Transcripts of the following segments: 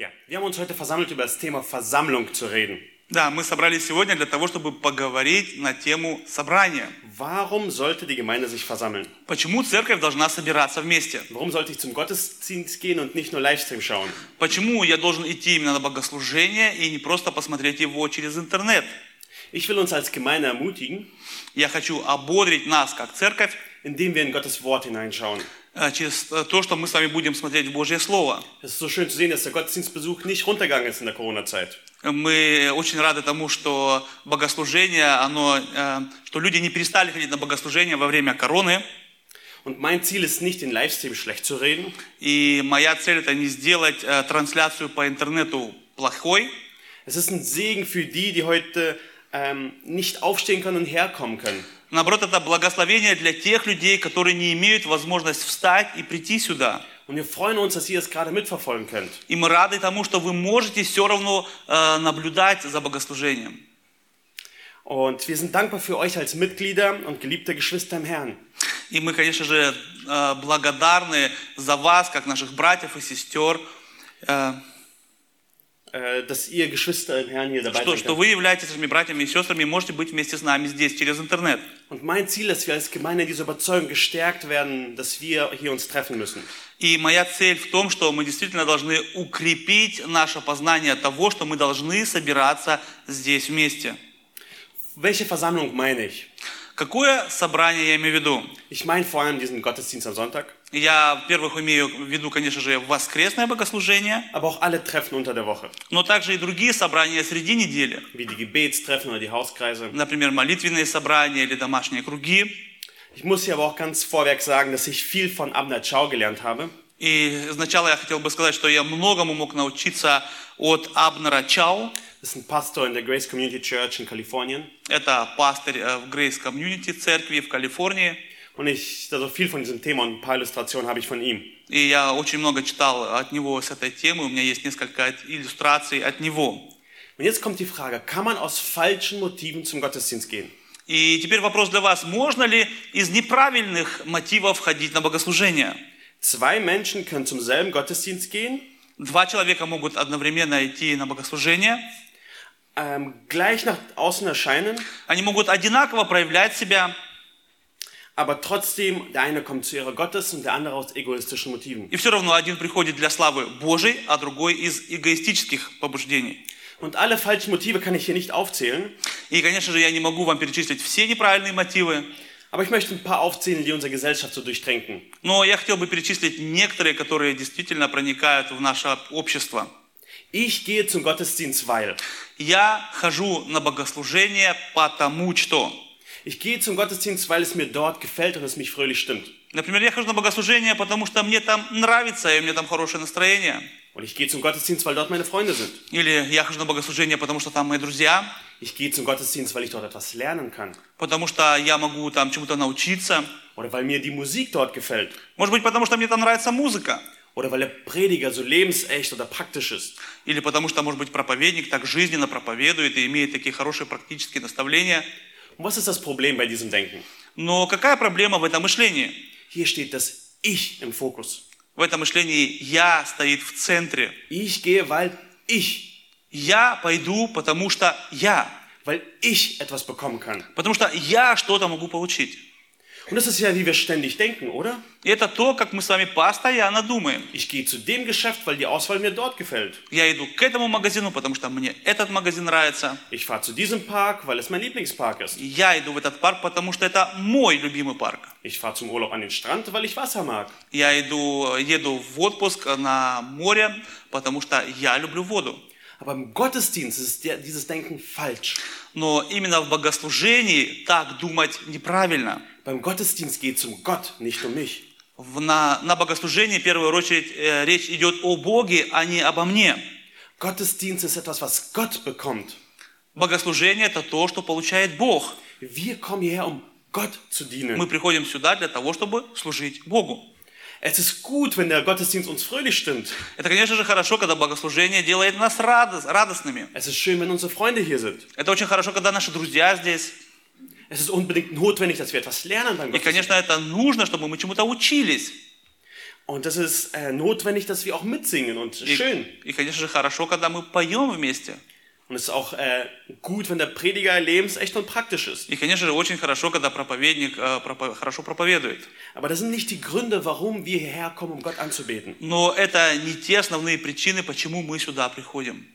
Ja, wir haben uns heute versammelt, über das Thema Versammlung zu reden. Да, мы собрались сегодня для того, чтобы поговорить на тему собрания. Warum sollte die Gemeinde sich versammeln? Почему церковь должна собираться вместе? Warum sollte ich zum Gottesdienst gehen und nicht nur Livestream schauen? Почему я должен идти именно на богослужение и не просто посмотреть его через интернет? Ich will uns als Gemeinde ermutigen, Я хочу ободрить нас, как церковь, indem wir in Gottes Wort hineinschauen. Э, через э, то, что мы с вами будем смотреть в Божье Слово. Es ist so schön zu sehen, dass der Gottesdienstbesuch nicht runtergegangen ist in der Corona-Zeit. Мы очень рады тому, что богослужение, оно, э, что люди не перестали ходить на богослужение во время короны. Und mein Ziel ist nicht, den Livestream schlecht zu reden, И моя цель это не сделать э, трансляцию по интернету плохой. Es ist ein Segen für die, die heute ähm, nicht aufstehen können und herkommen können. Наоборот, это благословение для тех людей, которые не имеют возможность встать и прийти сюда. Und wir freuen uns, dass ihr es gerade mitverfolgen könnt. И мы рады тому, что вы можете все равно э, наблюдать за богослужением. Und wir sind dankbar für euch als Mitglieder und geliebte Geschwister im Herrn. И мы, конечно же, э, благодарны за вас, как наших братьев и сестер, äh, dass ihr Geschwister im Herrn hier dabei что, seid. что вы являетесь нашими братьями и сестрами и можете быть вместе с нами здесь, через интернет. Und mein Ziel ist, dass wir als Gemeinde in dieser Überzeugung gestärkt werden, dass wir hier uns treffen müssen. И моя цель в том, что мы действительно должны укрепить наше познание того, что мы должны собираться здесь вместе. Welche Versammlung meine ich? Какое собрание я имею в виду? Ich meine vor allem diesen Gottesdienst am Sonntag, Я, во-первых, имею в виду, конечно же, воскресное богослужение, aber auch alle Treffen unter der Woche, но также и другие собрания среди недели. wie die Gebetstreffen oder die Hauskreise. Например, молитвенные собрания или домашние круги. Ich muss hier aber auch ganz vorweg sagen, dass ich viel von Abner Chow gelernt habe. И сначала я хотел бы сказать, что я многому мог научиться от Абнера Чау. Das ist ein Pastor in der Grace Community Church in Kalifornien. Это пастырь э, в Грейс Комьюнити церкви в Калифорнии. Und ich, also viel von diesem Thema und ein paar Illustrationen habe ich von ihm. И я очень много читал от него с этой темы. У меня есть несколько иллюстраций от него. Und jetzt kommt die Frage, kann man aus falschen Motiven zum Gottesdienst gehen? И теперь вопрос для вас. Можно ли из неправильных мотивов ходить на богослужение? Zwei Menschen können zum selben Gottesdienst gehen, Два человека могут одновременно идти на богослужение. ähm, gleich nach außen erscheinen, Они могут одинаково проявлять себя. Aber trotzdem der eine kommt zu ihrer Gottes und der andere aus egoistischen Motiven. И все равно один приходит для славы Божьей, а другой из эгоистических побуждений. Und alle falschen Motive kann ich hier nicht aufzählen, И, конечно же, я не могу вам перечислить все неправильные мотивы, aber ich möchte ein paar aufzählen, die unsere Gesellschaft so durchtränken. но я хотел бы перечислить некоторые, которые действительно проникают в наше общество. Ich gehe zum Gottesdienst, weil. Я хожу на богослужение потому что. Ich gehe zum Gottesdienst, weil es mir dort gefällt und es mich fröhlich stimmt. Например, я хожу на богослужение, потому что мне там нравится, и у меня там хорошее настроение. Und ich gehe zum Gottesdienst, weil dort meine Freunde sind. Или я хожу на богослужение, потому что там мои друзья, Ich gehe zum Gottesdienst, weil ich dort etwas lernen kann. потому что я могу там чему-то научиться. Oder weil mir die Musik dort gefällt. Может быть, потому что мне там нравится музыка. Oder weil der Prediger so lebensecht oder praktisch ist. Или потому что, может быть, проповедник так жизненно проповедует и имеет такие хорошие практические наставления. Was ist das Problem bei diesem Denken? Но какая проблема в этом мышлении? Hier steht das Ich im Fokus. В этом мышлении «я» стоит в центре. Ich gehe, weil ich, Я пойду, потому что я. weil ich etwas bekommen kann. Потому что я что-то могу получить. Und das ist ja, wie wir ständig denken, oder? Это то, как мы с вами постоянно думаем. Ich gehe zu dem Geschäft, weil die Auswahl mir dort gefällt. Я иду к этому магазину, потому что мне этот магазин нравится. Ich fahre zu diesem Park, weil es mein Lieblingspark ist. Я иду в этот парк, потому что это мой любимый парк. Ich fahre zum Urlaub an den Strand, weil ich Wasser mag. Я иду, еду в отпуск на море, потому что я люблю воду. Aber im Gottesdienst ist dieses Denken falsch. Но именно в богослужении так думать неправильно. Beim Gottesdienst geht es um Gott, nicht um mich. В- на, на богослужении в первую очередь э, речь идет о Боге, а не обо мне. Gottesdienst ist etwas, was Gott bekommt. Богослужение это то, что получает Бог. Wir kommen hierher, um Gott zu dienen. Мы приходим сюда для того, чтобы служить Богу. Es ist gut, wenn der Gottesdienst uns fröhlich stimmt. Это, конечно же, хорошо, когда богослужение делает нас радос- радостными. Es ist schön, wenn unsere Freunde hier sind. Это очень хорошо, когда наши друзья здесь. Es ist unbedingt notwendig, dass wir etwas lernen beim И, Gottesdienst. конечно, это нужно, чтобы мы чему-то учились. Und das ist äh, notwendig, dass wir auch mitsingen und И, schön. и, конечно же, хорошо, когда мы поем вместе. Und es ist auch äh, gut, wenn der Prediger lebensecht und praktisch ist. И, конечно же, очень хорошо, когда проповедник э, пропо- хорошо проповедует. Aber das sind nicht die Gründe, warum wir hierher kommen, um Gott anzubeten. Но это не те основные причины, почему мы сюда приходим.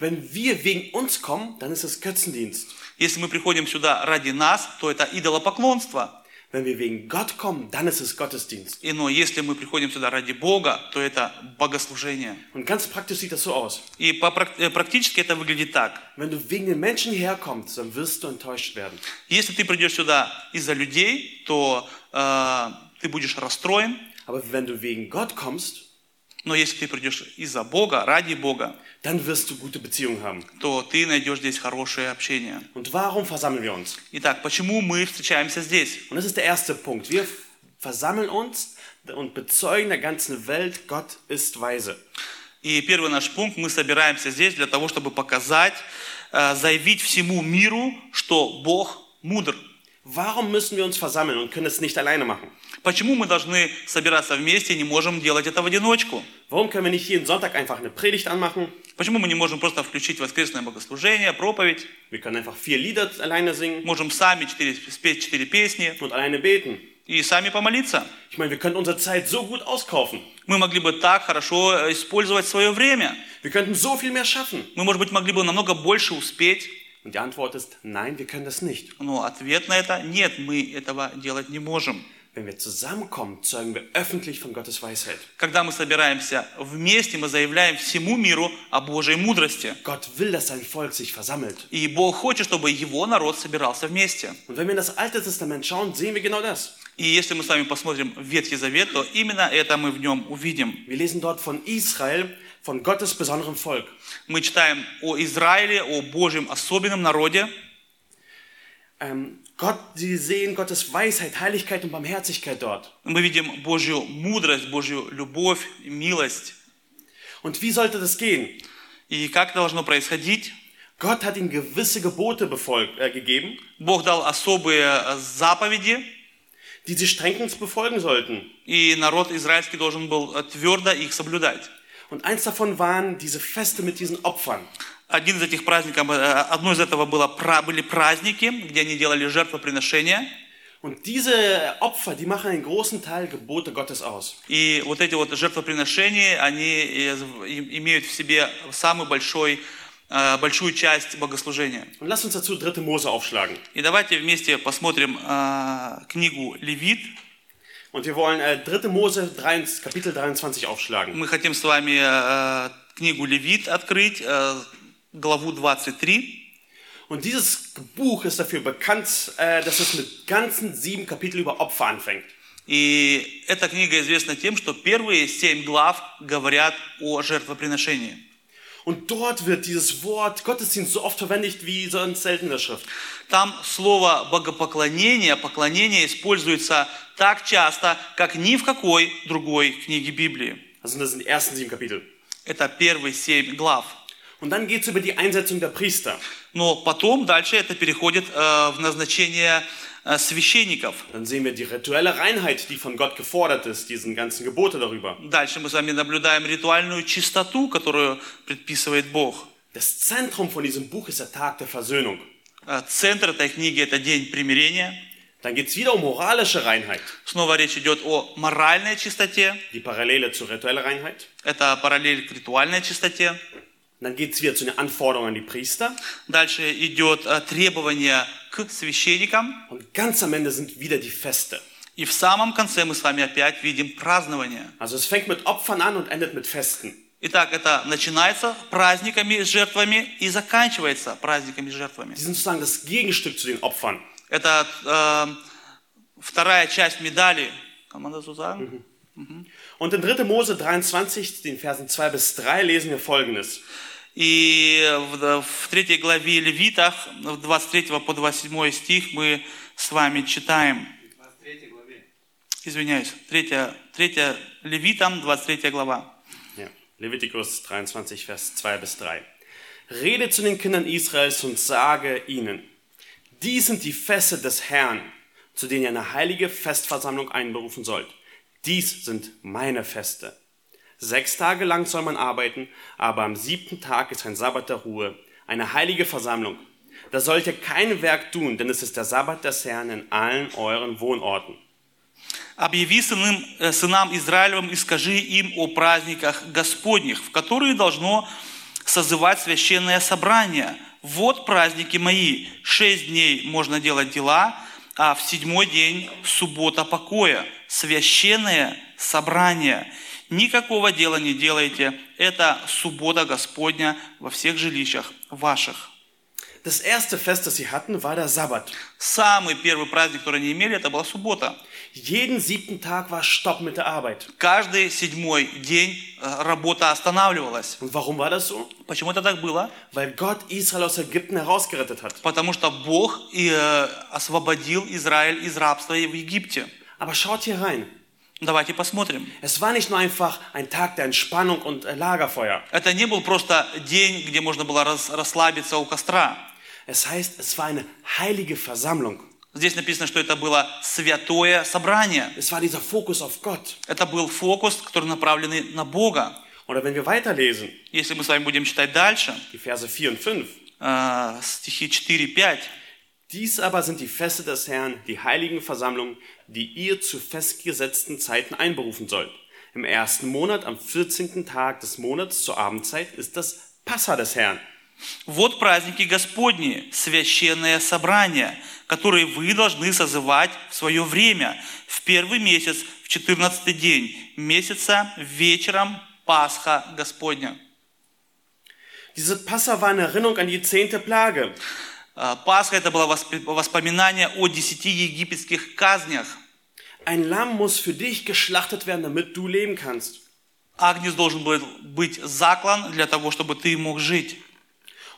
Wenn wir wegen uns kommen, dann ist es Götzendienst. Если мы приходим сюда ради нас, то это идолопоклонство. Wenn wir wegen Gott kommen, dann ist es Gottesdienst. И, но если мы приходим сюда ради Бога, то это богослужение. Und ganz praktisch sieht das so aus. И по, э, практически это выглядит так. Wenn du wegen den Menschen hierher kommst, dann wirst du enttäuscht werden. Если ты придешь сюда из-за людей, то э, ты будешь расстроен. Aber wenn du wegen Gott kommst, Но если ты придешь из-за Бога, ради Бога, dann wirst du gute Beziehungen haben. то ты найдешь здесь хорошее общение. Und warum versammeln wir uns? Итак, почему мы встречаемся здесь? Und das ist der erste Punkt. Wir versammeln uns und bezeugen der ganzen Welt, Gott ist weise. И первый наш пункт, мы собираемся здесь для того, чтобы показать, э, заявить всему миру, что Бог мудр. Warum müssen wir uns versammeln und können es nicht alleine machen? Почему мы должны собираться вместе и не можем делать это в одиночку? Warum können wir nicht jeden Sonntag einfach eine Predigt anmachen? Почему мы не можем просто включить воскресное богослужение, проповедь? Wir können einfach vier Lieder alleine singen Можем сами четыре, спеть четыре песни und alleine beten. и сами помолиться. Ich meine, wir können unsere Zeit so gut auskaufen. Мы могли бы так хорошо э, использовать свое время. Wir könnten so viel mehr schaffen. Мы, может быть, могли бы намного больше успеть. Und die Antwort ist, nein, wir können das nicht. Но ответ на это – нет, мы этого делать не можем. Wenn wir zusammenkommen, zeugen wir öffentlich von Gottes Weisheit. Когда мы собираемся вместе, мы заявляем всему миру о Божьей мудрости. Gott will, dass sein Volk sich versammelt. И Бог хочет, чтобы его народ собирался вместе. Und wenn wir in das Alte Testament schauen, sehen wir genau das. И если мы с вами посмотрим Ветхий Завет, то именно это мы в нем увидим. Wir lesen dort von Israel, von Gottes besonderem Volk. Мы читаем о Израиле, о Божьем особенном народе. Ähm, Gott, sie sehen Gottes Weisheit, Heiligkeit und Barmherzigkeit dort. Мы видим Божью мудрость, Божью любовь, милость. Und wie sollte das gehen? И как это должно происходить? Gott hat ihnen gewisse Gebote befolgt, äh, gegeben, Бог дал особые э, заповеди, die sie strengstens befolgen sollten. и народ израильский должен был э, твердо их соблюдать. Und eins davon waren diese Feste mit diesen Opfern. Один из этих праздников, э, одно из этого было, пра- были праздники, где они делали жертвоприношения. Und diese Opfer, die machen einen großen Teil Gebote Gottes aus. И вот эти вот жертвоприношения, они э, и- имеют в себе самую большой, э, большую часть богослужения. Und lasst uns dazu 3. Mose aufschlagen. И давайте вместе посмотрим э, книгу Левит. Und wir wollen äh, 3. Mose 3, Kapitel 23 aufschlagen. Мы хотим с вами э, книгу Левит открыть, э, главу 23. Und dieses Buch ist dafür bekannt, äh, dass es mit ganzen sieben Kapiteln über Opfer anfängt. И эта книга известна тем, что первые семь глав говорят о жертвоприношении. Und dort wird dieses Wort Gottesdienst so oft verwendet wie sonst selten in der Schrift. Там слово богопоклонение, поклонение используется так часто, как ни в какой другой книге Библии. Also das sind die ersten sieben Kapitel. Это первые семь глав. Und dann geht es über die Einsetzung der Priester. Но потом дальше это переходит э, в назначение э, священников. Dann sehen wir die rituelle Reinheit, die von Gott gefordert ist, diesen ganzen Gebote darüber. Дальше мы с вами наблюдаем ритуальную чистоту, которую предписывает Бог. Das Zentrum von diesem Buch ist der Tag der Versöhnung. Э, Центр этой книги – это День примирения. Dann geht es wieder um moralische Reinheit, Снова речь идет о моральной чистоте. die Parallele zur rituellen Reinheit. Это параллель к ритуальной чистоте. Dann geht es wieder zu den Anforderungen an die Priester. Дальше идет э, требование к священникам. Und ganz am Ende sind wieder die Feste. И в самом конце мы с вами опять видим празднование. Also es fängt mit Opfern an und endet mit Festen. Итак, это начинается праздниками с жертвами и заканчивается праздниками с жертвами. Die sind sozusagen das Gegenstück zu den Opfern. Это э, вторая часть медали. Kann man das so sagen? Und in 3. Mose 23, den Versen 2 bis 3, lesen wir folgendes. И в, в третьей главе Левитах, в 23 по 27 стих мы с вами читаем. Извиняюсь, третья, третья Левитам, 23 глава. Ja, Levitikus 23, Vers 2 bis 3. Rede zu den Kindern Israels und sage ihnen, dies sind die Feste des Herrn, zu denen ihr eine heilige Festversammlung einberufen sollt. Dies sind meine Feste. Sechs Tage lang soll man arbeiten, aber am siebten Tag ist ein Sabbat der Ruhe, eine heilige Versammlung. Da sollt ihr kein Werk tun, denn es ist der Sabbat des Herrn in allen euren Wohnorten. Объяви сынам, э, сынам Израилевым и скажи им о праздниках Господних, в которые должно созывать священное собрание. Вот праздники мои. Шесть дней можно делать дела, а в седьмой день суббота покоя. Священное собрание. Никакого дела не делайте. Это суббота Господня во всех жилищах ваших. Das erste Fest, das sie hatten, war der Sabbat. Самый первый праздник, который они имели, это была суббота. Jeden siebten Tag war Stopp mit der Arbeit. Каждый седьмой день э, работа останавливалась. Und warum war das so? Почему это так было? Weil Gott Israel aus Ägypten herausgerettet hat. Потому что Бог и, э, освободил Израиль из рабства в Египте. Aber schaut hier rein. Давайте посмотрим. Es war nicht nur einfach ein Tag der Entspannung und äh, Lagerfeuer. Это не был просто день, где можно было рас- расслабиться у костра. Es heißt, es war eine heilige Versammlung. Здесь написано, что это было святое собрание. Es war dieser Fokus auf Gott. Это был фокус, который направленный на Бога. Oder wenn wir weiterlesen, Если мы с вами будем читать дальше, die Verse 4 und 5. э, стихи 4-5, Dies aber sind die Feste des Herrn, die heiligen Versammlungen, die ihr zu festgesetzten Zeiten einberufen sollt. Im ersten Monat, am 14. Tag des Monats zur Abendzeit, ist das Passa des Herrn. Вот праздники Господни, священное собрание, которые вы должны созывать в свое время, в первый месяц, в четырнадцатый день месяца, вечером Пасха Господня. Diese Passa war eine Erinnerung an die zehnte Plage. А, Пасха это было воспоминание о десяти египетских казнях. Ein Lamm muss für dich geschlachtet werden, damit du leben kannst. Агнец должен был быть заклан для того, чтобы ты мог жить.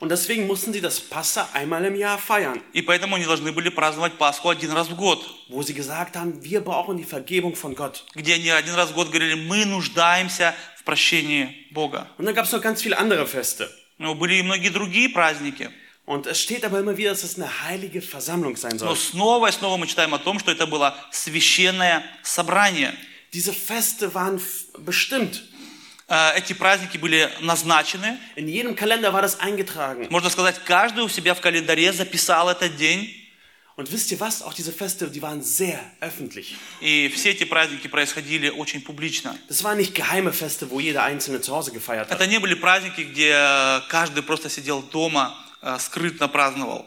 Und deswegen mussten sie das Passa einmal im Jahr feiern, И поэтому они должны были праздновать Пасху один раз в год, wo sie gesagt haben, wir brauchen die Vergebung von Gott. где они один раз в год говорили, мы нуждаемся в прощении Бога. Und dann gab es noch ganz viele andere Feste. Но были и многие другие праздники. Und es steht aber immer wieder, dass es eine heilige Versammlung sein Но soll. снова и снова мы читаем о том, что это было священное собрание. Diese Feste waren f- bestimmt. Э, Эти праздники были назначены. In jedem Kalender war das eingetragen. Можно сказать, каждый у себя в календаре записал этот день. Und wisst ihr was? Auch diese Feste, die waren sehr öffentlich. И все эти праздники происходили очень публично. Das waren nicht geheime Feste, wo jeder Einzelne zu Hause gefeiert hat. Это не были праздники, где э, каждый просто сидел дома, э, скрытно праздновал.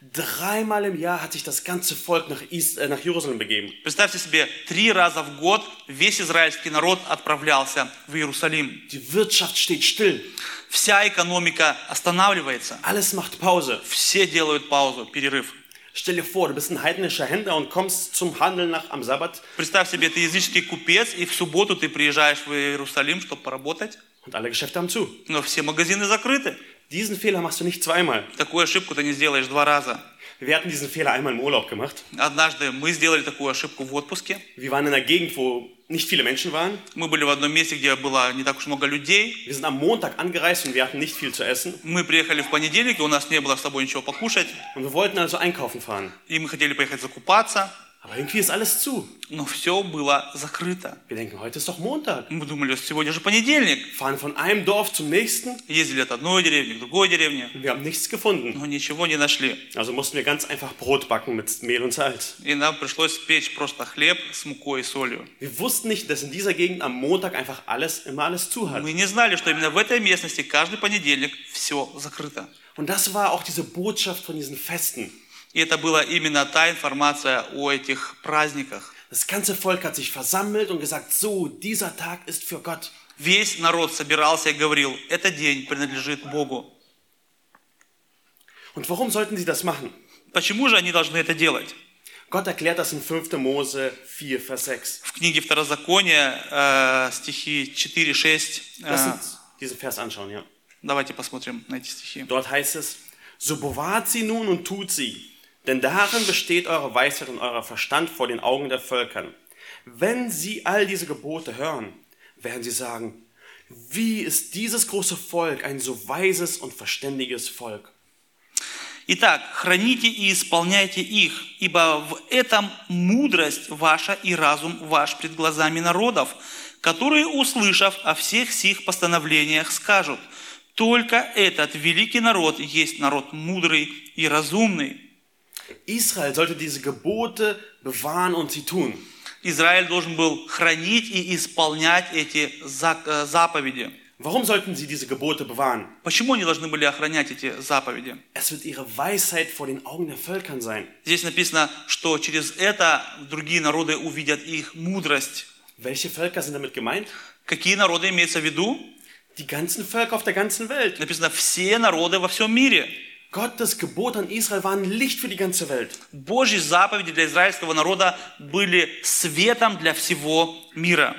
Dreimal im Jahr hat sich das ganze Volk nach, Is äh, nach Jerusalem begeben. Представьте себе, три раза в год весь израильский народ отправлялся в Иерусалим. Die Wirtschaft steht still. Вся экономика останавливается. Alles macht Pause. Все делают паузу, перерыв. Stell dir vor, du bist ein heidnischer Händler und kommst zum Handel nach am Sabbat Представь себе, ты языческий купец, и в субботу ты приезжаешь в Иерусалим, чтобы поработать, und alle Geschäfte haben zu. но все магазины закрыты. Diesen Fehler machst du nicht zweimal. Такую ошибку ты не сделаешь два раза. Wir hatten diesen Fehler einmal im Urlaub gemacht. Однажды мы сделали такую ошибку в отпуске. Wir waren in einer Gegend, wo nicht viele Menschen waren. Мы были в одном месте, где было не так уж много людей. Wir sind am Montag angereist und wir hatten nicht viel zu essen. Мы приехали в понедельник, и у нас не было с собой ничего покушать. Und wir wollten also einkaufen fahren. И мы хотели поехать закупаться, Aber irgendwie ist alles zu. но все было закрыто. Wir denken, heute ist doch Montag. Мы думали, сегодня же понедельник. Fahren von einem Dorf zum nächsten Ездили от одной деревни к другой деревне, und wir haben nichts gefunden. но ничего не нашли. Also mussten wir ganz einfach Brot backen mit Mehl und Salz. И нам пришлось печь просто хлеб с мукой и солью. Wir wussten nicht, dass in dieser Gegend am Montag einfach alles, immer alles zu hat. Мы не знали, что именно в этой местности каждый понедельник все закрыто. Und das war auch diese Botschaft von diesen Festen. И это была именно та информация о этих праздниках. Das ganze Volk hat sich versammelt und gesagt, so, dieser Tag ist für Gott. Весь народ собирался и говорил, этот день принадлежит Богу. Und warum sollten sie das machen? Почему же они должны это делать? Gott erklärt das in 5. Mose 4, Vers 6. В книге Второзакония, э, стихи 4-6, Lass э, uns diesen Vers anschauen, ja. давайте посмотрим на эти стихи. Dort heißt es, so bewahrt sie nun und tut sie, denn darin besteht eure Weisheit und euer Verstand vor den Augen der Völkern. Wenn sie all diese Gebote hören, werden sie sagen, wie ist dieses große Volk ein so weises und verständiges Volk? Итак, храните и исполняйте их, ибо в этом мудрость ваша и разум ваш пред глазами народов, которые, услышав о всех сих постановлениях, скажут, только этот великий народ есть народ мудрый и разумный. Israel sollte diese Gebote bewahren und sie tun. Израиль должен был хранить и исполнять эти за- э, заповеди. Warum sollten sie diese Gebote bewahren? Почему они должны были охранять эти заповеди? Es wird ihre Weisheit vor den Augen der Völkern sein. Здесь написано, что через это другие народы увидят их мудрость. Welche Völker sind damit gemeint? Какие народы имеются в виду? Die ganzen Völker auf der ganzen Welt. Написано, все народы во всем мире. Gottes Gebot an Israel war ein Licht für die ganze Welt. Божьи заповеди для израильского народа были светом для всего мира.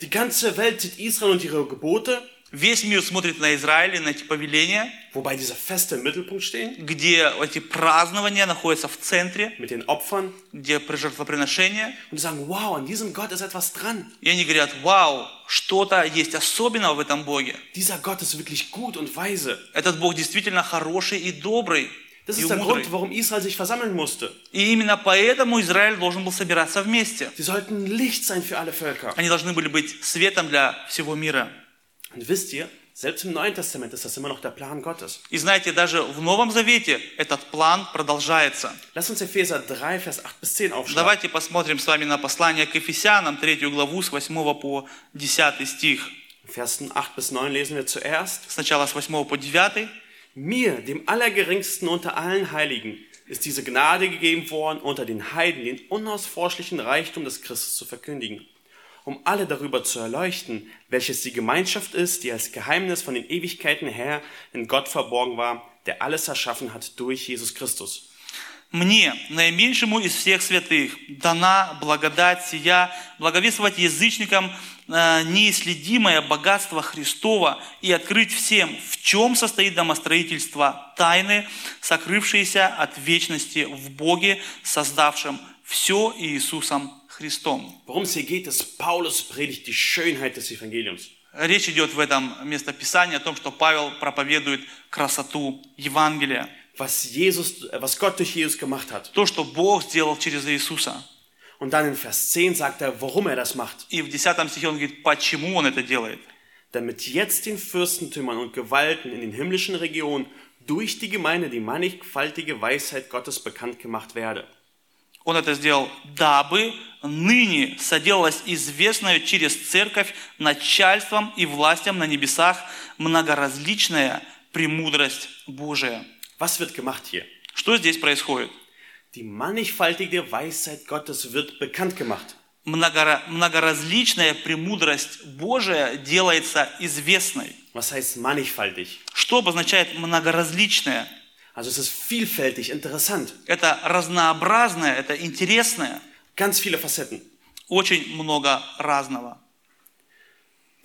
Die ganze Welt sieht Israel und ihre Gebote, Весь мир смотрит на Израиль и на эти повеления, wobei diese Feste im Mittelpunkt stehen, где эти празднования находятся в центре, mit den Opfern. где при жертвоприношения. Und sagen, wow, an diesem Gott ist etwas dran. И они говорят, вау, что-то есть особенного в этом Боге. Dieser Gott ist wirklich gut und weise. Этот Бог действительно хороший и добрый, Das ist der. Grund, warum Israel sich versammeln musste. И именно поэтому Израиль должен был собираться вместе. Sie sollten Licht sein für alle Völker. Они должны были быть светом для всего мира. Und wisst ihr, selbst im Neuen Testament ist das immer noch der Plan Gottes. И знаете, даже в Новом Завете этот план продолжается. Lass uns Epheser 3, Vers 8 bis 10 aufschlagen. Давайте посмотрим с вами на послание к Ефесянам, третью главу, с 8 по 10 стих. In Versen 8 bis 9 lesen wir zuerst. Сначала с 8 по 9. Mir, dem Allergeringsten unter allen Heiligen, ist diese Gnade gegeben worden, unter den Heiden den unausforschlichen Reichtum des Christus zu verkündigen, um alle darüber zu erleuchten, welches die Gemeinschaft ist, die als Geheimnis von den Ewigkeiten her in Gott verborgen war, der alles erschaffen hat durch Jesus Christus. Мне, наименьшему из всех святых, дана благодать сия, благовествовать язычникам э, неисследимое богатство Христова и открыть всем, в чем состоит домостроительство тайны, сокрывшиеся от вечности в Боге, создавшем все Иисусом Христом. Worum es hier geht, ist, Paulus predigt die Schönheit des Evangeliums. Речь идет в этом местописании о том, что Павел проповедует красоту Евангелия. Was Jesus, äh, was Gott durch Jesus gemacht hat. То, что Бог сделал через Иисуса. Und dann in Vers 10 sagt er, warum er das macht. И в 10 стихе он говорит, почему он это делает. damit jetzt den Fürstentümern und Gewalten in den himmlischen Regionen durch die Gemeinde die mannigfaltige Weisheit Gottes bekannt gemacht werde. Он это сделал, дабы ныне соделалось известное через церковь начальством и властям на небесах многоразличная премудрость Божия. Was wird gemacht hier? Что здесь происходит? Die mannigfaltige Weisheit Gottes wird bekannt gemacht. Многора- многоразличная премудрость Божия делается известной. Was heißt mannigfaltig? Что обозначает многоразличное? Also es ist vielfältig, interessant. Это разнообразное, это интересное, Ganz viele Facetten. очень много разного.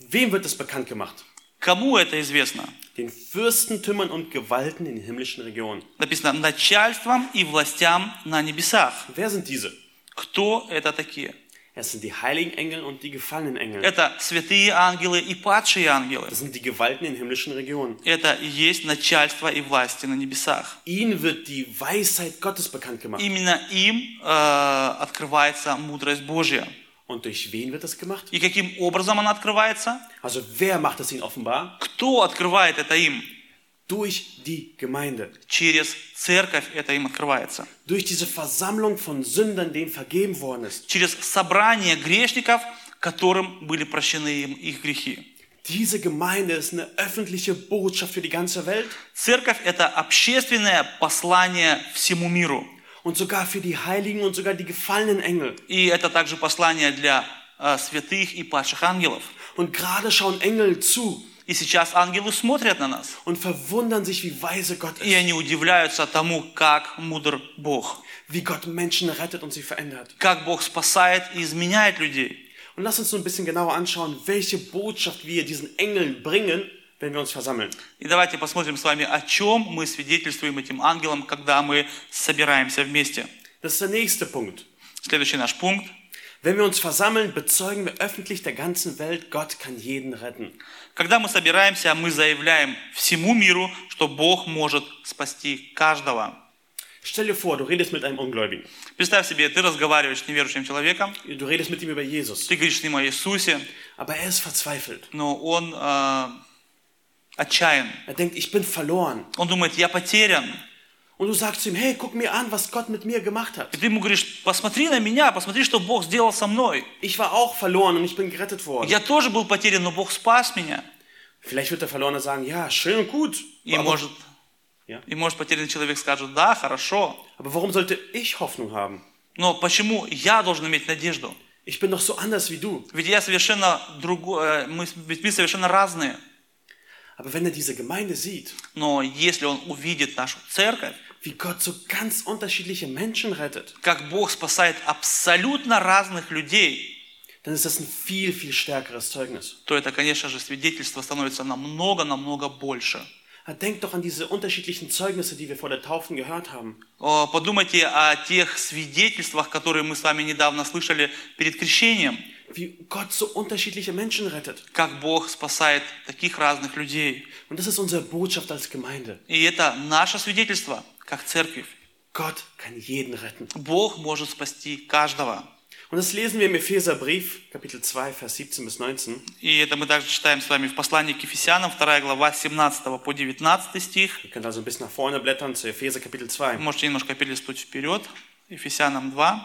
Wem wird es bekannt gemacht? Кому это известно? Den Fürstentümern und Gewalten in den himmlischen Regionen. Написано начальством и властям на небесах. Wer sind diese? Кто это такие? Es sind die heiligen Engel und die gefallenen Engel. Это святые ангелы и падшие ангелы. Das sind die Gewalten in himmlischen Regionen. Это и есть начальство и власти на небесах. Ihnen wird die Weisheit Gottes bekannt gemacht. Именно им э, открывается мудрость Божья. Und durch wen wird das gemacht? И каким образом она открывается? Also wer macht es ihnen offenbar? Кто открывает это им? Durch die Gemeinde. Через церковь это им открывается. Durch diese Versammlung von Sündern, denen vergeben worden ist. Через собрание грешников, которым были прощены им их грехи. Diese Gemeinde ist eine öffentliche Botschaft für die ganze Welt Церковь – это общественное послание всему миру. und sogar für die Heiligen und sogar die gefallenen Engel. И это также послание для э, святых и падших ангелов. Und gerade schauen Engel zu И сейчас ангелы смотрят на нас. und verwundern sich, wie weise Gott И ist, они удивляются тому, как мудр Бог. wie Gott Menschen rettet und sie verändert. Как Бог спасает и изменяет людей. Und lass uns so ein bisschen genauer anschauen, welche Botschaft wir diesen Engeln bringen, wenn wir uns versammeln. И давайте посмотрим с вами, о чем мы свидетельствуем этим ангелам, когда мы собираемся вместе. Das ist der nächste Punkt. Следующий наш пункт. Wenn wir uns versammeln, bezeugen wir öffentlich der ganzen Welt, Gott kann jeden retten. Когда мы собираемся, мы заявляем всему миру, что Бог может спасти каждого. Stell dir vor, du redest mit einem Ungläubigen. Представь себе, ты разговариваешь с неверующим человеком, Du redest mit ihm über Jesus. ты говоришь с ним о Иисусе, Aber er ist verzweifelt. но он э, отчаян. Er denkt, ich bin verloren. Он думает, я потерян. Und du sagst zu ihm, hey, guck mir an, was Gott mit mir gemacht hat. И ты ему говоришь, посмотри на меня, посмотри, что Бог сделал со мной. Ich war auch verloren und ich bin gerettet worden. Я тоже был потерян, но Бог спас меня. Vielleicht wird der Verlorene sagen, ja, schön und gut. И Aber, может, Ja. и может потерянный человек скажет, да, хорошо, aber warum sollte ich Hoffnung haben? но почему я должен иметь надежду? Ich bin doch so anders wie du. Ведь я совершенно другой, мы, ведь мы совершенно разные. Aber wenn er diese Gemeinde sieht, Но если он увидит нашу церковь, wie Gott so ganz unterschiedliche Menschen rettet, как Бог спасает абсолютно разных людей, dann ist das ein viel, viel stärkeres Zeugnis. то это, конечно же, свидетельство становится намного-намного больше. Ja, Denkt doch an diese unterschiedlichen Zeugnisse, die wir vor der Taufen gehört haben. О, Подумайте о тех свидетельствах, которые мы с вами недавно слышали перед крещением. Wie Gott so unterschiedliche Menschen rettet. Как Бог спасает таких разных людей. Und das ist unsere Botschaft als Gemeinde. И это наше свидетельство, Как церковь. Gott kann jeden retten. Бог может спасти каждого. Und das lesen wir im Epheserbrief, Kapitel 2, Vers 17 bis 19. И это мы также читаем с вами в послании к Ефесянам, 2 глава, 17 по 19 стих. Ihr könnt also ein bisschen nach vorne blättern zu Epheser Kapitel 2. Можете немножко перелистнуть вперед. Ефесянам 2.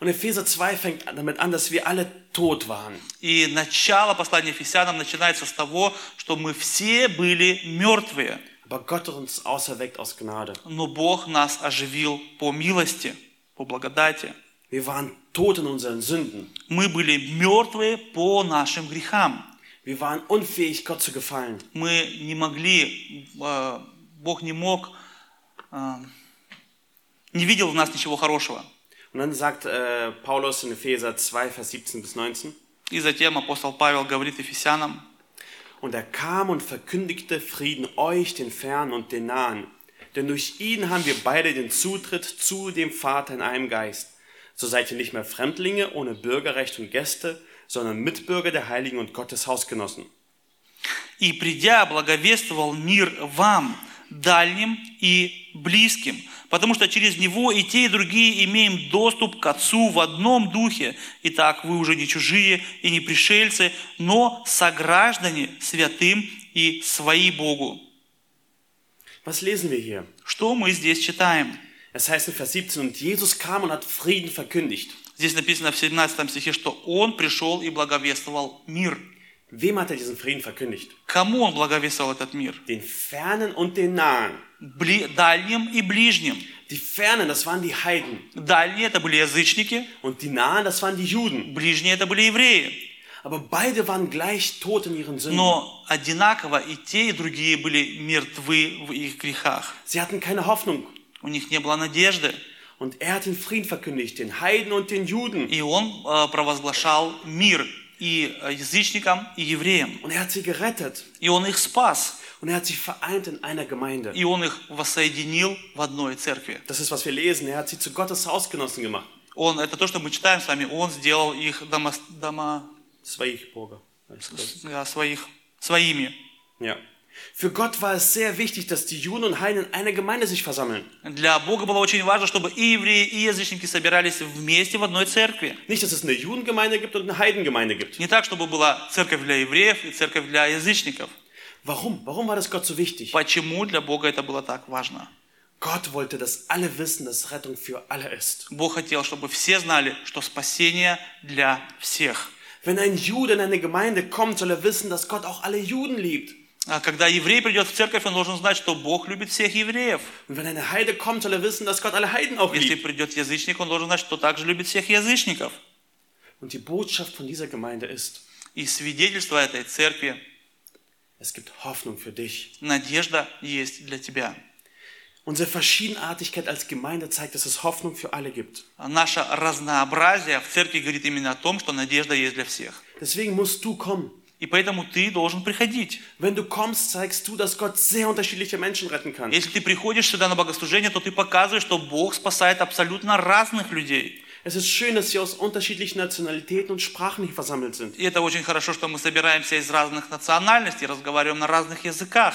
Und Epheser 2 fängt damit an, dass wir alle tot waren. И начало послания Ефесянам начинается с того, что мы все были мертвые, Aber Gott hat uns auserweckt aus Gnade. но Бог нас оживил по милости, по благодати. Wir waren tot in unseren Sünden. Мы были мертвые по нашим грехам. Wir waren unfähig, Gott zu gefallen. Мы не могли, э, Бог не мог, э, не видел в нас ничего хорошего. Und dann sagt äh, Paulus in Epheser 2, Vers 17 bis 19, И затем апостол Павел говорит Ефесянам, Und er kam und verkündigte Frieden euch, den Fernen und den Nahen. Denn durch ihn haben wir beide den Zutritt zu dem Vater in einem Geist. So seid ihr nicht mehr Fremdlinge ohne Bürgerrecht und Gäste, sondern Mitbürger der Heiligen und Gottes Hausgenossen. «И придя, благовествовал мир вам, дальним и близким, потому что через него и те, и другие имеем доступ к Отцу в одном духе. Итак, вы уже не чужие и не пришельцы, но сограждане святым и свои Богу». Was lesen wir hier? Что мы здесь читаем? Es heißt in Vers 17, und Jesus kam und hat Frieden verkündigt. Здесь написано в 17 стихе, что Он пришел и благовествовал мир. Wem hat er diesen Frieden verkündigt? Кому Он благовествовал этот мир? Den Fernen und den Nahen. Дальним и ближним. Die Fernen, das waren die Heiden. Дальние это были язычники, Und die Nahen, das waren die Juden. ближние это были евреи. Aber beide waren gleich tot in ihren Sünden. Но одинаково и те, и другие были мертвы в их грехах. Sie hatten keine Hoffnung. У них не было надежды. Und er hat den Frieden verkündigt, den Heiden und den Juden. И он э, провозглашал мир и э, язычникам, и евреям. Und er hat sie gerettet. И он их спас. Und er hat sie vereint in einer Gemeinde. И он их воссоединил в одной церкви. Das ist, was wir lesen. Er hat sie zu Gottes Hausgenossen gemacht. Он, это то, что мы читаем с вами. Он сделал их дома, дома, Своих Burger. да, своих, своими. Ja. Für Gott war es sehr wichtig, dass die Juden und Heiden in einer Gemeinde sich versammeln. Для Бога было очень важно, чтобы и евреи, и язычники собирались вместе в одной церкви. Nicht, dass es eine Judengemeinde gibt und eine Heidengemeinde gibt. Не так, чтобы была церковь для евреев и церковь для язычников. Warum? Warum war das Gott so wichtig? Почему для Бога это было так важно? Gott wollte, dass alle wissen, dass Rettung für alle ist. Бог хотел, чтобы все знали, что спасение для всех. Wenn ein Jude in eine Gemeinde kommt, soll er wissen, dass Gott auch alle Juden liebt. А когда еврей придет в церковь, он должен знать, что Бог любит всех евреев. Und wenn eine Heide kommt, soll er wissen, dass Gott alle Heiden auch Если liebt. придет язычник, он должен знать, что также любит всех язычников. Und die Botschaft von dieser Gemeinde ist, И свидетельство этой церкви, es gibt Hoffnung für dich. надежда есть для тебя. Unsere Verschiedenartigkeit als Gemeinde zeigt, dass es Hoffnung für alle gibt. Наше разнообразие в церкви говорит именно о том, что надежда есть для всех. Deswegen musst du kommen. И поэтому ты должен приходить. Wenn du kommst, zeigst du, dass Gott sehr unterschiedliche Menschen retten kann. Если ты приходишь сюда на богослужение, то ты показываешь, что Бог спасает абсолютно разных людей. Es ist schön, dass wir aus unterschiedlichen Nationalitäten und Sprachen hier versammelt sind. И это очень хорошо, что мы собираемся из разных национальностей, разговариваем на разных языках.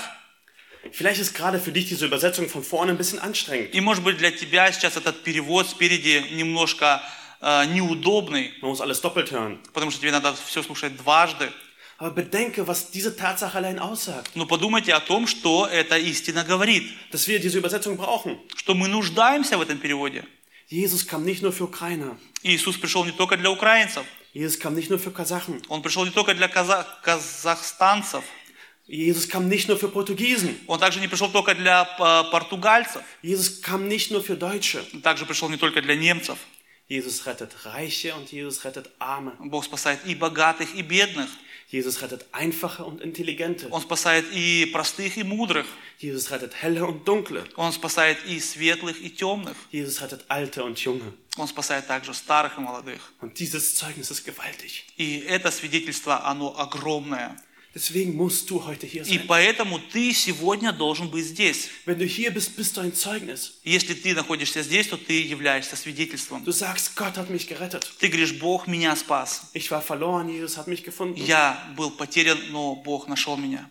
Vielleicht ist gerade für dich diese Übersetzung von vorne ein bisschen anstrengend. И может быть для тебя сейчас этот перевод спереди немножко э, неудобный, Man muss alles doppelt hören. потому что тебе надо все слушать дважды. Aber bedenke, was diese Tatsache allein aussagt. Но подумайте о том, что эта истина говорит, Dass wir diese Übersetzung brauchen. что мы нуждаемся в этом переводе. Jesus kam nicht nur für Ukrainer. Иисус пришел не только для украинцев, Jesus kam nicht nur für Kasachen. Он пришел не только для каза- казахстанцев, Jesus kam nicht nur für Portugiesen. Он также не пришел только для э, португальцев, Jesus kam nicht nur für Deutsche. Он также пришел не только для немцев. Jesus rettet Reiche und Jesus rettet Arme. Бог спасает и богатых, и бедных. Jesus rettet Einfache und Intelligente. Он спасает и простых, и мудрых. Jesus rettet Helle und Dunkle. Он спасает и светлых, и темных. Jesus rettet Alte und Junge. Он спасает также старых и молодых. Und dieses Zeugnis ist gewaltig. И это свидетельство, оно огромное. Deswegen musst du heute hier И sein. поэтому ты сегодня должен быть здесь. Wenn du hier bist, bist du ein Zeugnis. Если ты находишься здесь, то ты являешься свидетельством. Du sagst, Gott hat mich gerettet. Ты говоришь, Бог меня спас. Ich war verloren, Jesus hat mich gefunden. Я был потерян, но Бог нашел меня.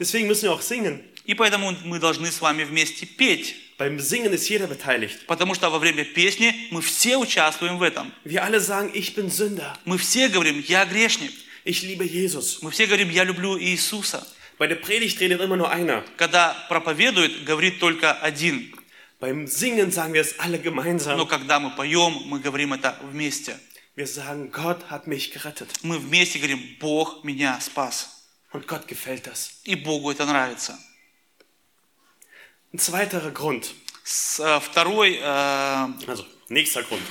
Deswegen müssen wir auch singen. И поэтому мы должны с вами вместе петь. Beim Singen ist jeder beteiligt. Потому что во время песни мы все участвуем в этом. Wir alle sagen, ich bin Sünder. Мы все говорим, я грешник. Ich liebe Jesus. Мы все говорим, я люблю Иисуса. Bei der Predigt redet immer nur einer. Когда проповедует, говорит только один. Beim Singen sagen wir es alle Но gemeinsam. когда мы поем, мы говорим это вместе. Wir sagen, Gott hat mich gerettet. Мы вместе говорим, Бог меня спас. Und Gott gefällt das. И Богу это нравится. Ein zweiterer Grund. С- э, Второй, э, Also, nächster Grund.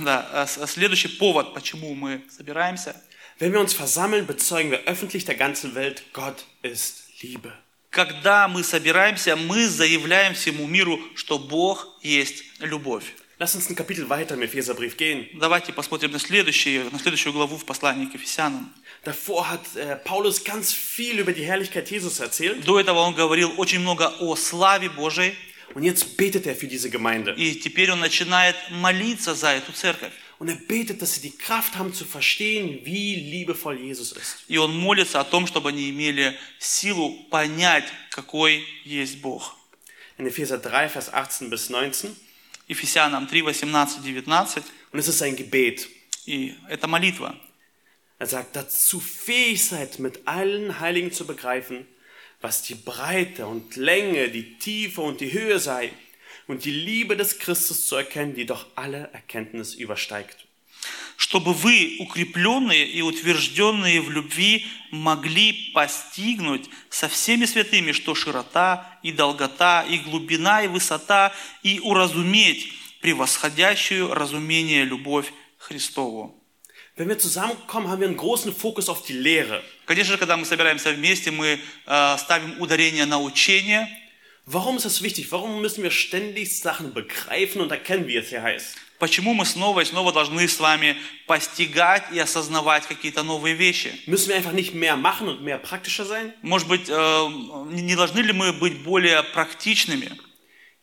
да, э, с- следующий повод, почему мы собираемся. Wenn wir uns versammeln, bezeugen wir öffentlich der ganzen Welt, Gott ist Liebe. Когда мы собираемся, мы заявляем всему миру, что Бог есть любовь. Lass uns ein Kapitel weiter im Epheserbrief gehen. Давайте посмотрим на, следующий, на следующую главу в послании к Ефесянам. Davor hat äh, Paulus ganz viel über die Herrlichkeit Jesus erzählt. До этого он говорил очень много о славе Божией, Und jetzt betet er für diese Gemeinde. и теперь он начинает молиться за эту церковь. Und er betet, dass sie die Kraft haben zu verstehen, wie liebevoll Jesus ist. И он молится о том, чтобы они имели силу понять, какой есть Бог. In Epheser 3, Vers 18 bis 19. Ефесянам 3, 18, 19. Und es ist ein Gebet. И это молитва. Er sagt, dazu fähig seid, mit allen Heiligen zu begreifen, was die Breite und Länge, die Tiefe und die Höhe sei, und die Liebe des Christus zu erkennen, die doch alle Erkenntnis übersteigt. чтобы вы, укрепленные и утвержденные в любви, могли постигнуть со всеми святыми, что широта и долгота, и глубина, и высота, и уразуметь превосходящую разумение любовь Христову. Wenn wir zusammenkommen, haben wir einen großen Fokus auf die Lehre. Конечно же, когда мы собираемся вместе, мы э, ставим ударение на учение. Warum ist das wichtig? Warum müssen wir ständig Sachen begreifen und erkennen, wie es hier heißt? Почему мы снова и снова должны с вами постигать и осознавать какие-то новые вещи? Müssen wir einfach nicht mehr machen und mehr praktischer sein? Может быть, э, не не должны ли мы быть более практичными?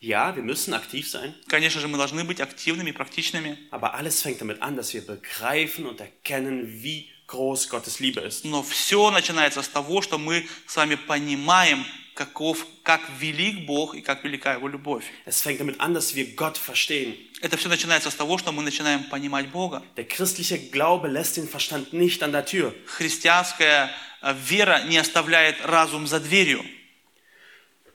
Ja, wir müssen aktiv sein, Конечно же, мы должны быть активными, практичными, aber alles fängt damit an, dass wir begreifen und erkennen, wie groß Gottes Liebe ist. но все начинается с того, что мы с вами понимаем, каков, как велик Бог и как велика Его любовь. Es fängt damit an, dass wir Gott verstehen. Это все начинается с того, что мы начинаем понимать Бога. Der christliche Glaube lässt den Verstand nicht an der Tür. Христианская э, вера не оставляет разум за дверью.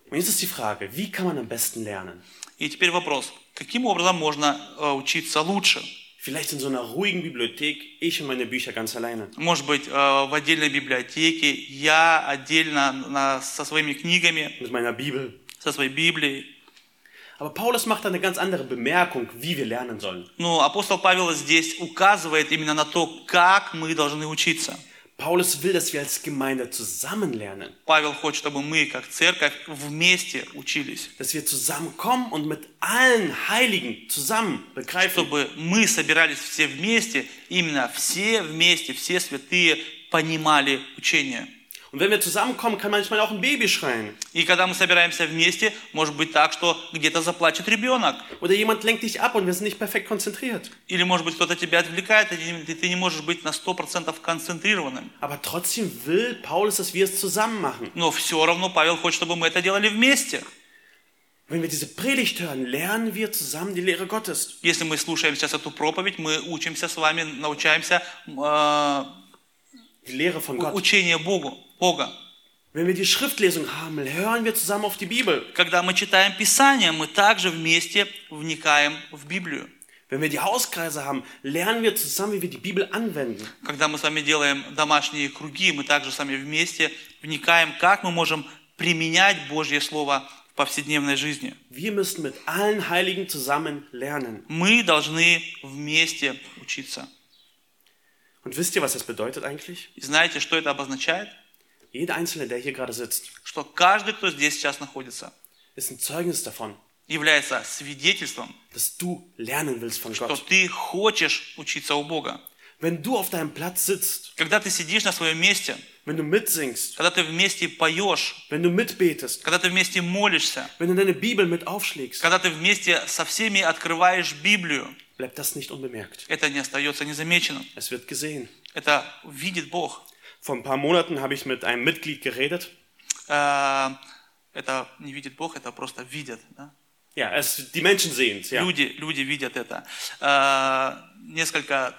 Und jetzt ist die Frage, wie kann man am besten lernen? И теперь вопрос, каким образом можно э, учиться лучше? Vielleicht in so einer ruhigen Bibliothek, ich und meine Bücher ganz alleine. Может быть, э, в отдельной библиотеке, я отдельно на- со своими книгами, Mit meiner Bibel. со своей Библией. Aber Paulus macht da eine ganz andere Bemerkung, wie wir lernen sollen. Но апостол Павел здесь указывает именно на то, как мы должны учиться. Paulus will, dass wir als Gemeinde zusammen lernen. Павел хочет, чтобы мы, как церковь, вместе учились. Dass wir zusammenkommen und mit allen Heiligen zusammen begreifen, Чтобы мы собирались все вместе, именно все вместе, все святые понимали учение. Und wenn wir zusammenkommen, kann manchmal auch ein Baby schreien. И когда мы собираемся вместе, может быть так, что где-то заплачет ребенок. Oder jemand lenkt dich ab und wir sind nicht perfekt konzentriert. Или, может быть, кто-то тебя отвлекает, и ты не можешь быть на 100% концентрированным. Aber trotzdem will Paulus, dass wir es zusammen machen. Но все равно Павел хочет, чтобы мы это делали вместе. Wenn wir diese Predigt hören, lernen wir zusammen die Lehre Gottes. Если мы слушаем сейчас эту проповедь, мы учимся с вами, научаемся э, Die Lehre von Gott. учению Богу, Бога. Wenn wir die Schriftlesung haben, hören wir zusammen auf die Bibel. Когда мы читаем Писание, мы также вместе вникаем в Библию. Wenn wir die Hauskreise haben, lernen wir zusammen, wie wir die Bibel anwenden. Когда мы с вами делаем домашние круги, мы также с вами вместе вникаем, как мы можем применять Божье Слово в повседневной жизни. Wir müssen mit allen Heiligen zusammen lernen. Мы должны вместе учиться. Und wisst ihr, was das bedeutet eigentlich? И знаете, что это обозначает? Jeder Einzelne, der hier gerade sitzt, Что каждый, кто здесь сейчас находится, ist ein Zeugnis davon, является свидетельством, dass du lernen willst von что Gott. ты хочешь учиться у Бога. Wenn du auf deinem Platz sitzt, Когда ты сидишь на своем месте, wenn du mitsingst, когда ты вместе поешь, wenn du mitbetest, когда ты вместе молишься, wenn du deine Bibel mit aufschlägst, когда ты вместе со всеми открываешь Библию, bleibt das nicht unbemerkt. это не остается незамеченным. Es wird gesehen. Это видит Бог. Vor ein paar Monaten habe ich mit einem Mitglied geredet. Э, Это не видит Бог, это просто видят. да? Ja, es, die Menschen sehen es. Ja. Люди, люди видят это. Э, Несколько,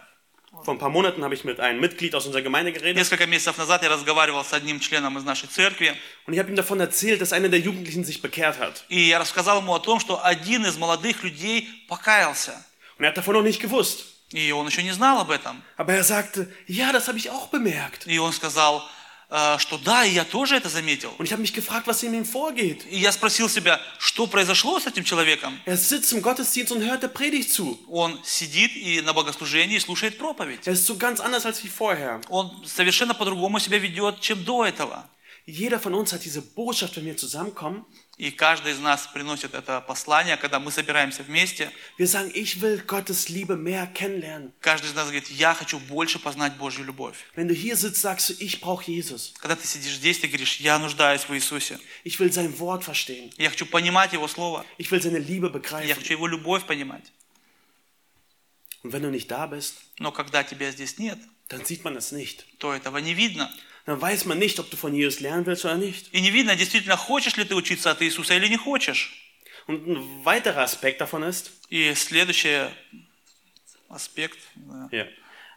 Vor ein paar Monaten habe ich mit einem Mitglied aus unserer Gemeinde geredet несколько месяцев назад я разговаривал с одним членом из нашей церкви, und ich habe ihm davon erzählt, dass einer der Jugendlichen sich bekehrt hat. и я рассказал ему о том, что один из молодых людей покаялся. Und er hat davon noch nicht gewusst. И он еще не знал об этом. Aber er sagte, ja, das habe ich auch bemerkt. И он сказал, э, что да, и я тоже это заметил. Und ich mich gefragt, was in ihm vorgeht. И я спросил себя, что произошло с этим человеком? Er sitzt im Gottesdienst und hört der Predigt zu. Он сидит и на богослужении слушает проповедь. Er ist so ganz anders als wie vorher. Он совершенно по-другому себя ведет, чем до этого. Jeder von uns hat diese Botschaft, wenn wir zusammenkommen. И каждый из нас приносит это послание, когда мы собираемся вместе. Wir sagen, ich will Gottes Liebe mehr kennenlernen. Каждый из нас говорит, я хочу больше познать Божью любовь. Wenn du hier sitzt, sagst du, ich brauche Jesus. Когда ты сидишь здесь, ты говоришь, я нуждаюсь в Иисусе. Ich will sein Wort verstehen. Я хочу понимать Его Слово. Ich will seine Liebe Я begreifen. хочу Его любовь понимать. Und wenn du nicht da bist, Но когда тебя здесь нет, dann sieht man es nicht. то этого не видно. Dann weiß man nicht, ob du von Jesus lernen willst oder nicht. И не видно, действительно, хочешь ли ты учиться от Иисуса или не хочешь. Und ein weiterer Aspekt davon ist, И следующий аспект. да. ja,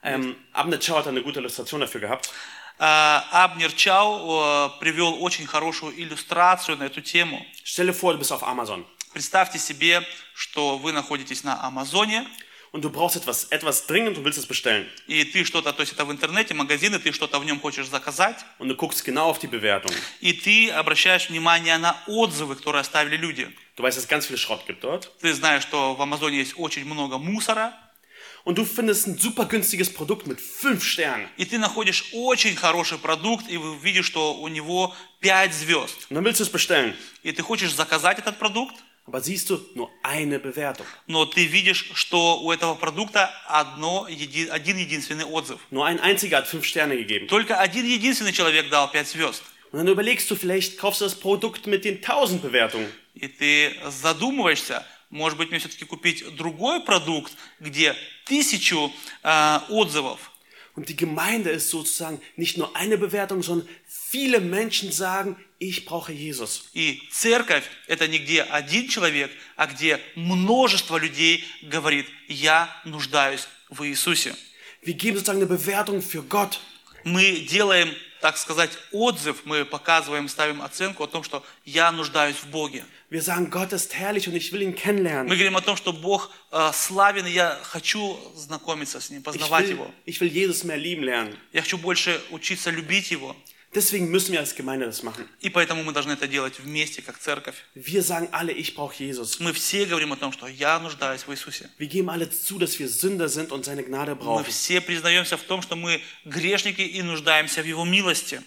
ähm, Abner Chow hat eine gute Illustration dafür gehabt. А, Абнер Чау э, привел очень хорошую иллюстрацию на эту тему. Stelle vor, du bist auf Amazon Представьте себе, что вы находитесь на Амазоне, und du brauchst etwas, etwas dringend und willst es bestellen. и ты что-то, то есть это в интернете, магазин, и ты что-то в нем хочешь заказать, Und du guckst genau auf die Bewertung. и ты обращаешь внимание на отзывы, которые оставили люди. Du weißt, dass es ganz viel Schrott gibt dort. Ты знаешь, что в Амазоне есть очень много мусора, Und du findest ein super günstiges Produkt mit fünf Sternen. и ты находишь очень хороший продукт, и вы видишь, что у него 5 звезд. Und dann willst du es bestellen. И ты хочешь заказать этот продукт, Aber siehst du nur eine Bewertung. но ты видишь, что у этого продукта одно, еди- один единственный отзыв. Nur ein einziger hat fünf Sterne gegeben. Только один единственный человек дал 5 звезд. Und dann überlegst du, vielleicht kaufst du das Produkt mit den tausend Bewertungen. И ты задумываешься, может быть, мне все-таки купить другой продукт, где тысячу э, отзывов. Und die Gemeinde ist sozusagen nicht nur eine Bewertung, sondern viele Menschen sagen, ich brauche Jesus. И церковь – это не где один человек, а где множество людей говорит, я нуждаюсь в Иисусе. Wir geben sozusagen eine Bewertung für Gott. Мы делаем, так сказать, отзыв, мы показываем, ставим оценку о том, что я нуждаюсь в Боге. Wir sagen, Gott ist herrlich und ich will ihn kennenlernen. Мы говорим о том, что Бог э, славен, и я хочу знакомиться с Ним, Ich познавать will, Его. ich will Jesus mehr lieben lernen. Я хочу больше учиться любить Его. Deswegen müssen wir als Gemeinde das machen. И поэтому мы должны это делать вместе, как церковь. Wir sagen alle, ich brauche Jesus. Мы все говорим о том, что я нуждаюсь в Иисусе. Wir geben alle zu, dass wir Sünder sind und seine Gnade Мы brauchen. все признаемся в том, что мы грешники и нуждаемся в Его милости.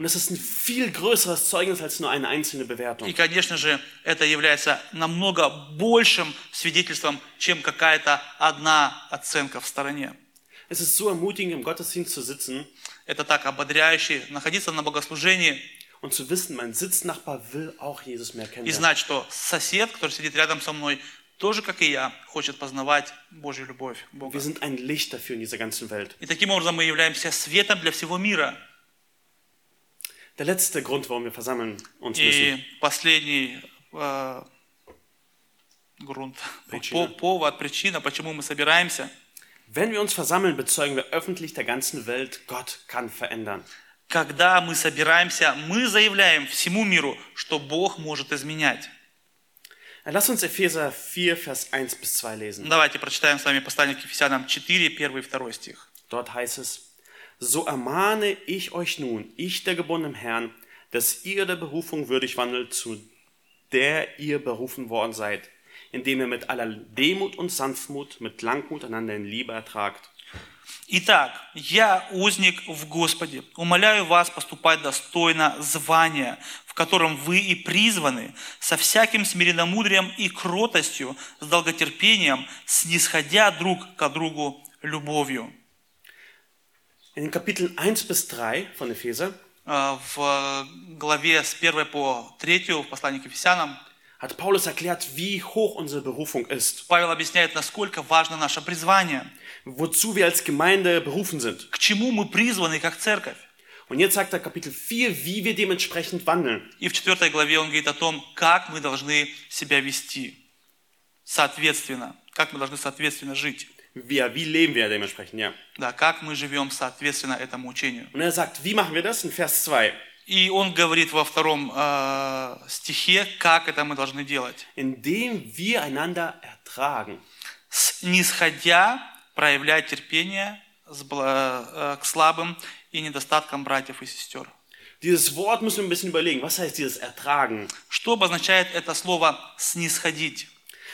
Und das ist ein viel größeres Zeugnis als nur eine einzelne И, Bewertung. конечно же, это является намного большим свидетельством, чем какая-то одна оценка в стороне. Es ist so ermutigend, im Gottesdienst zu sitzen Это так ободряюще, находиться на богослужении und zu wissen, mein Sitznachbar will auch Jesus mehr и kennenlernen. знать, что сосед, который сидит рядом со мной, тоже, как и я, хочет познавать Божью любовь Бога. Wir sind ein Licht dafür in dieser ganzen Welt. И таким образом мы являемся светом для всего мира. Der letzte Grund, warum wir versammeln uns müssen. И последний э, грунт, Причина. по- повод, причина, почему мы собираемся. Wenn wir uns versammeln, bezeugen wir öffentlich der ganzen Welt, Gott kann verändern. Когда мы собираемся, мы заявляем всему миру, что Бог может изменять. Lass uns Epheser 4, Vers 1 bis 2 lesen. Давайте прочитаем с вами послание к Ефесянам 4, 1 и 2 стих. Dort heißt es, so ermahne ich euch nun, ich der gebundene im Herrn, dass ihr der Berufung würdig wandelt, zu der ihr berufen worden seid, indem ihr mit aller Demut und Sanftmut, mit Langmut einander in Liebe ertragt. Итак, я, узник в Господе, умоляю вас поступать достойно звания, в котором вы и призваны, со всяким смиренномудрием и кротостью, с долготерпением, снисходя друг к другу любовью. In Kapiteln 1 bis 3 von Epheser Э, В главе с 1 по 3 в послании к Ефесянам hat Paulus erklärt, wie hoch unsere Berufung ist, Павел объясняет, насколько важно наше призвание, wozu wir als Gemeinde berufen sind. к чему мы призваны как церковь. Und jetzt sagt er Kapitel 4, wie wir dementsprechend wandeln. И в 4 главе он говорит о том, как мы должны себя вести соответственно, как мы должны соответственно жить. Wir, wie leben wir dementsprechend, ja. Да, как мы живем соответственно этому учению. Und er sagt, wie machen wir das? In Vers 2. И он говорит во втором э, стихе, как это мы должны делать. Indem wir einander ertragen. Снисходя, проявлять терпение с э, к слабым и недостаткам братьев и сестер. Dieses Wort müssen wir ein bisschen überlegen. Was heißt dieses Ertragen? Что обозначает это слово «снисходить»?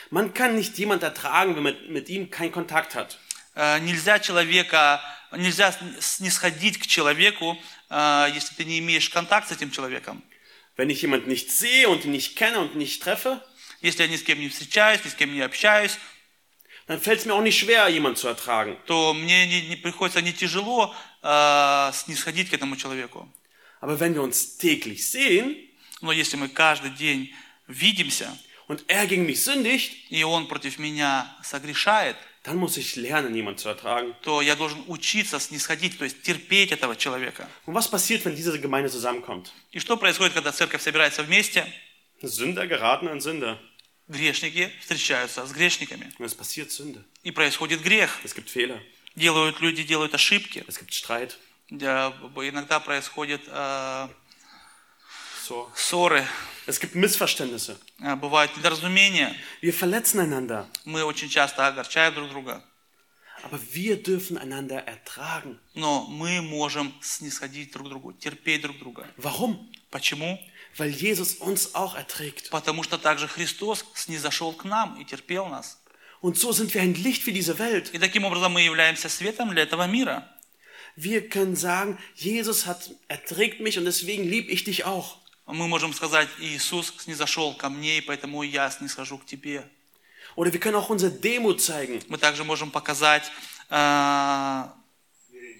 Man kann nicht jemand ertragen, wenn man mit ihm keinen Kontakt hat. Э, Нельзя человека, нельзя снисходить к человеку, э, если ты не имеешь контакт с этим человеком. Wenn ich jemanden nicht sehe und nicht kenne und nicht treffe, Если я ни с кем не встречаюсь, ни с кем не общаюсь, dann fällt es mir auch nicht schwer, jemanden zu ertragen. то мне не, не приходится не тяжело э, снисходить к этому человеку. Aber wenn wir uns täglich sehen Но если мы каждый день видимся, und er gegen mich sündigt, и он против меня согрешает, dann muss ich lernen, jemanden zu ertragen. то я должен учиться снисходить, то есть терпеть этого человека. Und was passiert, wenn diese Gemeinde zusammenkommt? И что происходит, когда церковь собирается вместе? Sünder geraten an Sünder. Грешники встречаются с грешниками. Und es passiert Sünde. И происходит грех. Es gibt Fehler. Делают люди, делают ошибки. Es gibt Streit. Да, Иногда происходят э, So. ссоры, Es gibt Missverständnisse. э, бывают недоразумения. Wir verletzen einander. Мы очень часто огорчаем друг друга. Aber wir dürfen einander ertragen. Но мы можем снисходить друг к другу, терпеть друг друга. Warum? Почему? Weil Jesus uns auch erträgt. Потому что также Христос снизошел к нам и терпел нас. Und so sind wir ein Licht für diese Welt. И таким образом мы являемся светом для этого мира. Wir können sagen, Jesus hat erträgt mich und deswegen liebe ich dich auch. Мы можем сказать, Иисус снизошел ко мне, и поэтому я снисхожу к тебе. Oder wir können auch unsere Demut zeigen. Мы также можем показать э,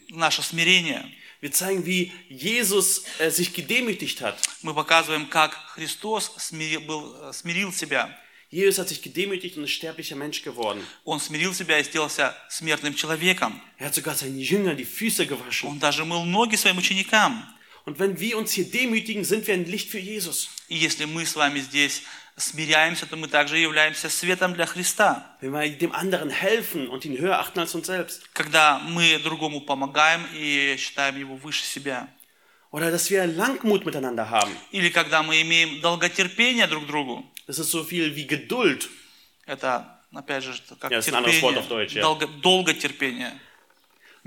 наше смирение. Wir zeigen, wie Jesus äh, sich gedemütigt hat. Мы показываем, как Христос смирил, был, э, смирил себя. Jesus hat sich gedemütigt und ist sterblicher Mensch geworden. Он смирил себя и сделался смертным человеком. Er hat sogar seinen Jüngern die Füße gewaschen. Он даже мыл ноги своим ученикам. Und wenn wir uns hier demütigen, sind wir ein Licht für Jesus. И если мы с вами здесь смиряемся, то мы также являемся светом для Христа. Wenn wir dem anderen helfen und ihn höher achten als uns selbst. Когда мы другому помогаем и считаем его выше себя. Oder dass wir Langmut miteinander haben. Или когда мы имеем долготерпение друг другу. Das ist so viel wie Geduld. Это, опять же, как Ja, терпение. Deutsch, ja. Долго, долготерпение.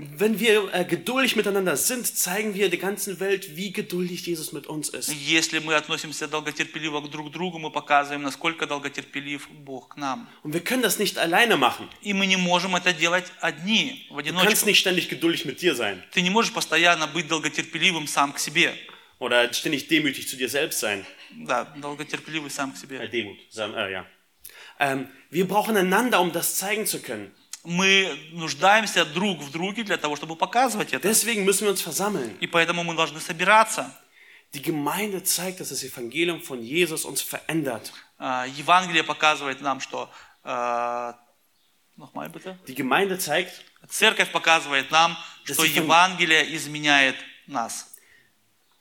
Wenn wir äh, geduldig miteinander sind, zeigen wir der ganzen Welt, wie geduldig Jesus mit uns ist. Если мы относимся долготерпеливо к друг другу, мы показываем, насколько долготерпелив Бог к нам. Und wir können das nicht alleine machen. И мы не можем это делать одни, в Du kannst одиночку. nicht ständig geduldig mit dir sein. Ты не можешь постоянно быть долготерпеливым сам к себе. Oder ständig demütig zu dir selbst sein. Да, долготерпеливый сам к Äh, себе. Demut. Sam- Äh, ja. Ähm, wir brauchen einander, um das zeigen zu können. Мы нуждаемся друг в друге для того, чтобы показывать это. Deswegen müssen wir uns versammeln. И поэтому мы должны собираться. Die Gemeinde zeigt, dass das Evangelium von Jesus uns verändert. А, Евангелие показывает нам, что... а, nochmal bitte. Die Gemeinde zeigt, Церковь показывает нам, что Евангелие изменяет нас.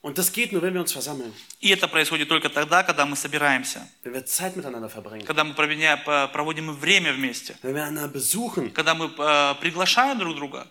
Und das geht nur, wenn wir uns versammeln, И это происходит только тогда, когда мы собираемся, wenn wir Zeit miteinander verbringen, когда мы проводим время вместе, wenn wir einander besuchen. когда мы э, приглашаем друг друга.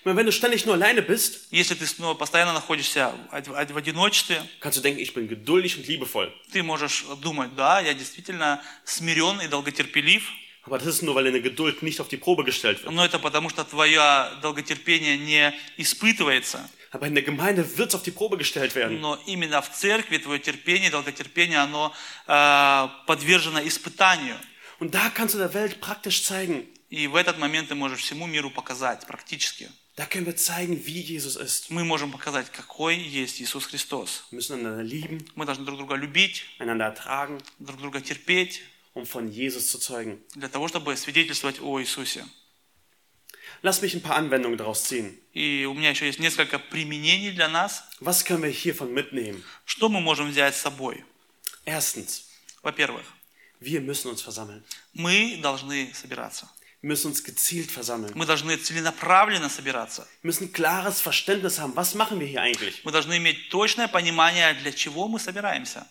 Ich meine, wenn du ständig nur alleine bist, Если ты снова постоянно находишься од- од- в одиночестве, kannst du denken, ich bin geduldig und liebevoll. ты можешь думать, да, я действительно смирен и долготерпелив, Aber das ist nur, weil deine Geduld nicht auf die Probe gestellt wird. но это потому, что твое долготерпение не испытывается. Aber in der Gemeinde wird es auf die Probe gestellt werden. Но именно в церкви твое терпение, долготерпение, оно э, подвержено испытанию. Und da kannst du der Welt praktisch zeigen, И в этот момент ты можешь всему миру показать практически. da können wir zeigen, wie Jesus ist. Мы можем показать, какой есть Иисус Христос. Wir müssen einander lieben, Мы должны друг друга любить, einander ertragen, друг друга терпеть, um von Jesus zu zeugen. для того, чтобы свидетельствовать о Иисусе. Lass mich ein paar Anwendungen daraus ziehen. И у меня еще есть несколько применений для нас. Was können wir hiervon mitnehmen? Что мы можем взять с собой? Erstens, Во-первых, wir müssen uns versammeln. мы должны собираться. Wir müssen uns gezielt versammeln. Мы должны целенаправленно собираться. Wir müssen ein klares Verständnis haben, was machen wir hier eigentlich? Мы должны иметь точное понимание, для чего мы собираемся.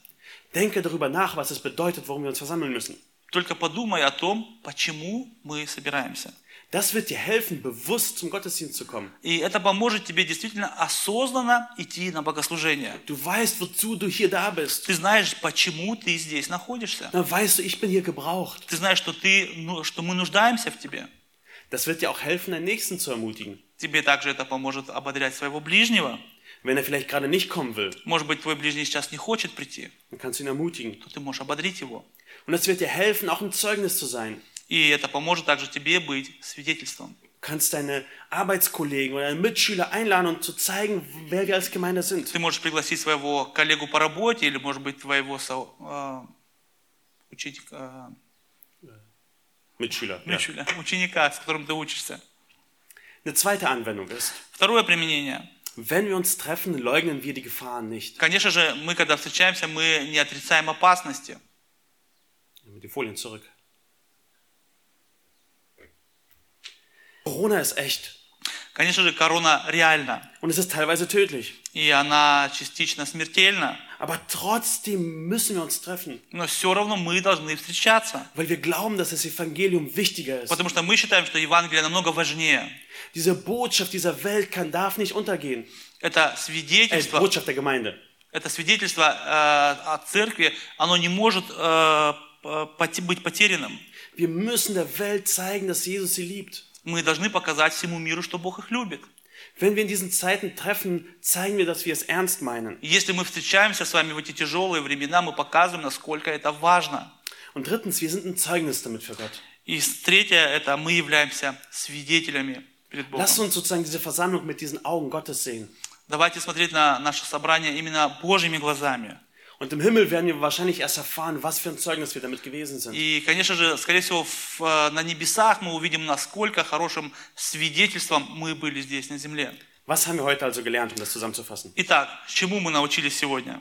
Denke darüber nach, was es bedeutet, warum wir uns versammeln müssen. Только подумай о том, почему мы собираемся. Das wird dir helfen, bewusst zum Gottesdienst zu kommen. И это поможет тебе действительно осознанно идти на богослужение. Du weißt, wozu du hier da bist. Ты знаешь, почему ты здесь находишься. Dann weißt du, ich bin hier gebraucht. Ты знаешь, что, ты, ну, что мы нуждаемся в тебе. Das wird dir auch helfen, deinen Nächsten zu ermutigen. Тебе также это поможет ободрять своего ближнего. Wenn er vielleicht gerade nicht kommen will, Может быть, твой ближний сейчас не хочет прийти, dann kannst du ihn ermutigen. то ты можешь ободрить его. Und das wird dir helfen, auch ein Zeugnis zu sein. И это поможет также тебе быть свидетельством. Kannst deine Arbeitskollegen oder deine Mitschüler einladen und zu zeigen, wer wir als Gemeinde sind. Ты можешь пригласить своего коллегу по работе или, может быть, твоего со, э, ученика, Mitschüler. э, Ja. ученя- ученика, с которым ты учишься. Eine zweite Anwendung ist, Второе применение. wenn wir uns treffen, leugnen wir die Gefahren nicht. Конечно же, мы, когда встречаемся, мы не отрицаем опасности. Die Folien zurück. Corona ist echt Конечно же, корона реальна, und es ist teilweise tödlich. и она частично смертельна, Aber trotzdem müssen wir uns treffen, но все равно мы должны встречаться, weil wir glauben, dass das Evangelium wichtiger ist. потому что мы считаем, что Евангелие намного важнее. Diese Botschaft dieser Welt kann, darf nicht untergehen. Это Äh, свидетельство, Botschaft der Gemeinde. это свидетельство э, о церкви, оно не может э, п- поте- быть потерянным. Wir müssen der Welt zeigen, dass Jesus sie liebt. Мы должны показать всему миру, что Бог их любит. Wenn wir in diesen Zeiten treffen, zeigen wir, dass wir es ernst meinen. Если мы встречаемся с вами в эти тяжелые времена, мы показываем, насколько это важно. Und drittens, wir sind ein Zeugnis damit für Gott. И третье, это мы являемся свидетелями перед Богом. Lasst uns sozusagen diese Versammlung mit diesen Augen Gottes sehen. Давайте смотреть на наше собрание именно Божьими глазами. Und im Himmel werden wir wahrscheinlich erst erfahren, was für ein Zeugnis wir damit gewesen sind. И, конечно же, скорее всего, в, э, на небесах мы увидим, насколько хорошим свидетельством мы были здесь на земле. Was haben wir heute also gelernt, um das zusammenzufassen? Итак, чему мы научились сегодня?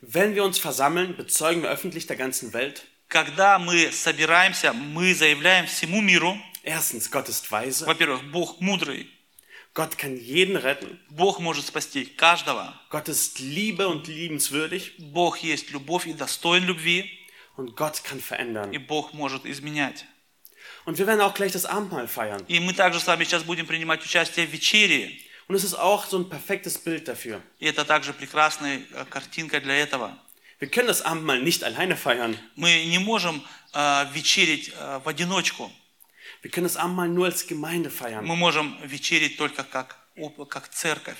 Wenn wir uns versammeln, bezeugen wir öffentlich der ganzen Welt. Когда мы собираемся, мы заявляем всему миру, Erstens, Gott ist weise. во-первых, Бог мудрый, Gott kann jeden retten. Бог может спасти каждого, Gott ist Liebe und liebenswürdig. Бог есть любовь и достоин любви, Und Gott kann и verändern. Бог может изменять. Und wir werden auch gleich das Abendmahl feiern. И мы также с вами сейчас будем принимать участие в вечере. Und es ist auch so ein perfektes Bild dafür. И это также прекрасная э, картинка для этого. Wir können das Abendmahl nicht alleine feiern. Мы не можем э, вечерить э, в одиночку. Wir können das Abendmahl nur als Gemeinde feiern. Мы можем вечерить только как, оп- как церковь.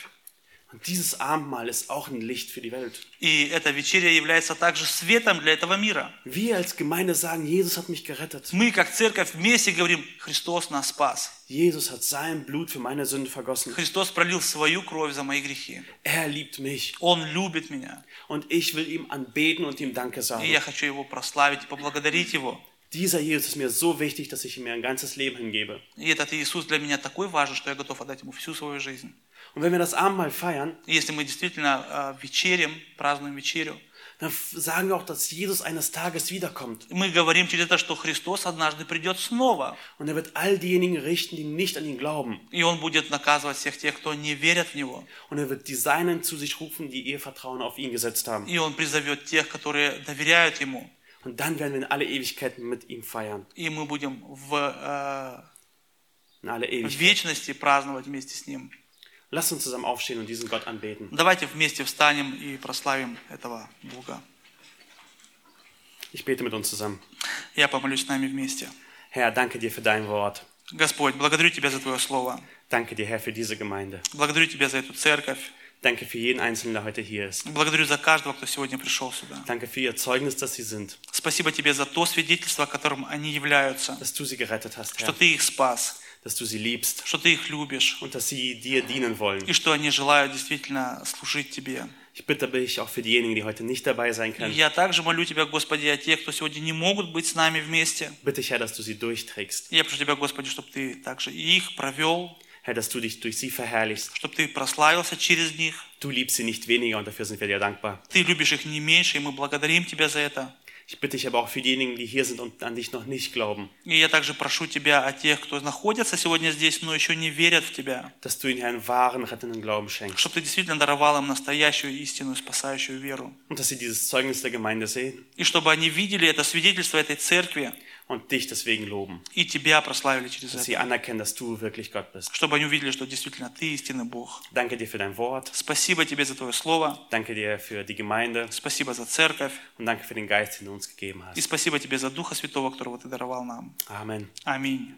Und dieses Abendmahl ist auch ein Licht für die Welt. И эта вечеря является также светом для этого мира. Wir als Gemeinde sagen, Jesus hat mich gerettet. Мы, как церковь, вместе говорим, Христос нас спас. Jesus hat sein Blut für meine Sünde vergossen. Христос пролил свою кровь за мои грехи. Er liebt mich. Он любит меня. Und ich will ihm anbeten und ihm Danke И sagen. я хочу Его прославить и поблагодарить Его. Dieser Jesus ist mir so wichtig, dass ich ihm mein ganzes Leben hingebe. И этот Иисус для меня такой важен, что я готов отдать Ему всю свою жизнь. Und wenn wir das Abendmahl feiern, И если мы действительно э, вечерим, празднуем вечерю, dann f- sagen wir auch, dass Jesus eines Tages wiederkommt. мы говорим через это, что Христос однажды придет снова. Und er wird all diejenigen richten, die nicht an ihn glauben. И Он будет наказывать всех тех, кто не верит в Него. Und er wird die Seinen zu sich rufen, die ihr Vertrauen auf ihn gesetzt haben. И Он призовет тех, которые доверяют Ему. Und dann werden wir in alle Ewigkeiten mit ihm feiern. И мы будем в, э, In alle в Ewigkeit. вечности праздновать вместе с Ним. Lasst uns zusammen aufstehen und diesen Gott anbeten. Давайте вместе встанем и прославим этого Бога. Ich bete mit uns zusammen. Я помолюсь с нами вместе. Herr, danke dir für dein Wort. Господь, благодарю Тебя за Твое Слово. Danke dir, Herr, für diese Gemeinde. Благодарю Тебя за эту церковь. Danke für jeden Einzelnen, der heute hier ist. Благодарю за каждого, кто сегодня пришел сюда. Danke für ihr Zeugnis, dass sie sind, Спасибо Тебе за то свидетельство, которым они являются, dass du sie gerettet hast, что Herr, Ты их спас, dass du sie liebst что Ты их любишь, und dass sie dir dienen wollen. и что они желают действительно служить Тебе. Ich bitte dich auch für diejenigen, die heute nicht dabei sein И können. я также молю Тебя, Господи, о тех, кто сегодня не могут быть с нами вместе. Bitte ich, Herr, dass du sie durchträgst. Я прошу Тебя, Господи, чтобы Ты также и их провел, Herr, dass du dich durch sie verherrlichst. чтобы Ты прославился через них. Du liebst sie nicht weniger und dafür sind wir dir dankbar. Ты любишь их не меньше, и мы благодарим Тебя за это. Ich bitte dich aber auch für diejenigen, die hier sind und an dich noch nicht glauben, И я также прошу Тебя о тех, кто находится сегодня здесь, но еще не верят в Тебя, dass du ihnen einen wahren, rettenden Glauben schenkst чтобы Ты действительно даровал им настоящую истинную спасающую веру. und dass sie dieses Zeugnis der Gemeinde sehen И чтобы они видели это свидетельство этой церкви und dich deswegen loben. и Тебя прославили через Dass это. sie anerkennen, dass du wirklich Gott bist. Чтобы они увидели, что действительно Ты истинный Бог. Danke dir für dein Wort. Спасибо Тебе за Твое Слово. Danke dir für die Gemeinde Спасибо за церковь. und danke für den Geist, den du uns gegeben И hast. спасибо Тебе за Духа Святого, которого Ты даровал нам. Amen. Аминь.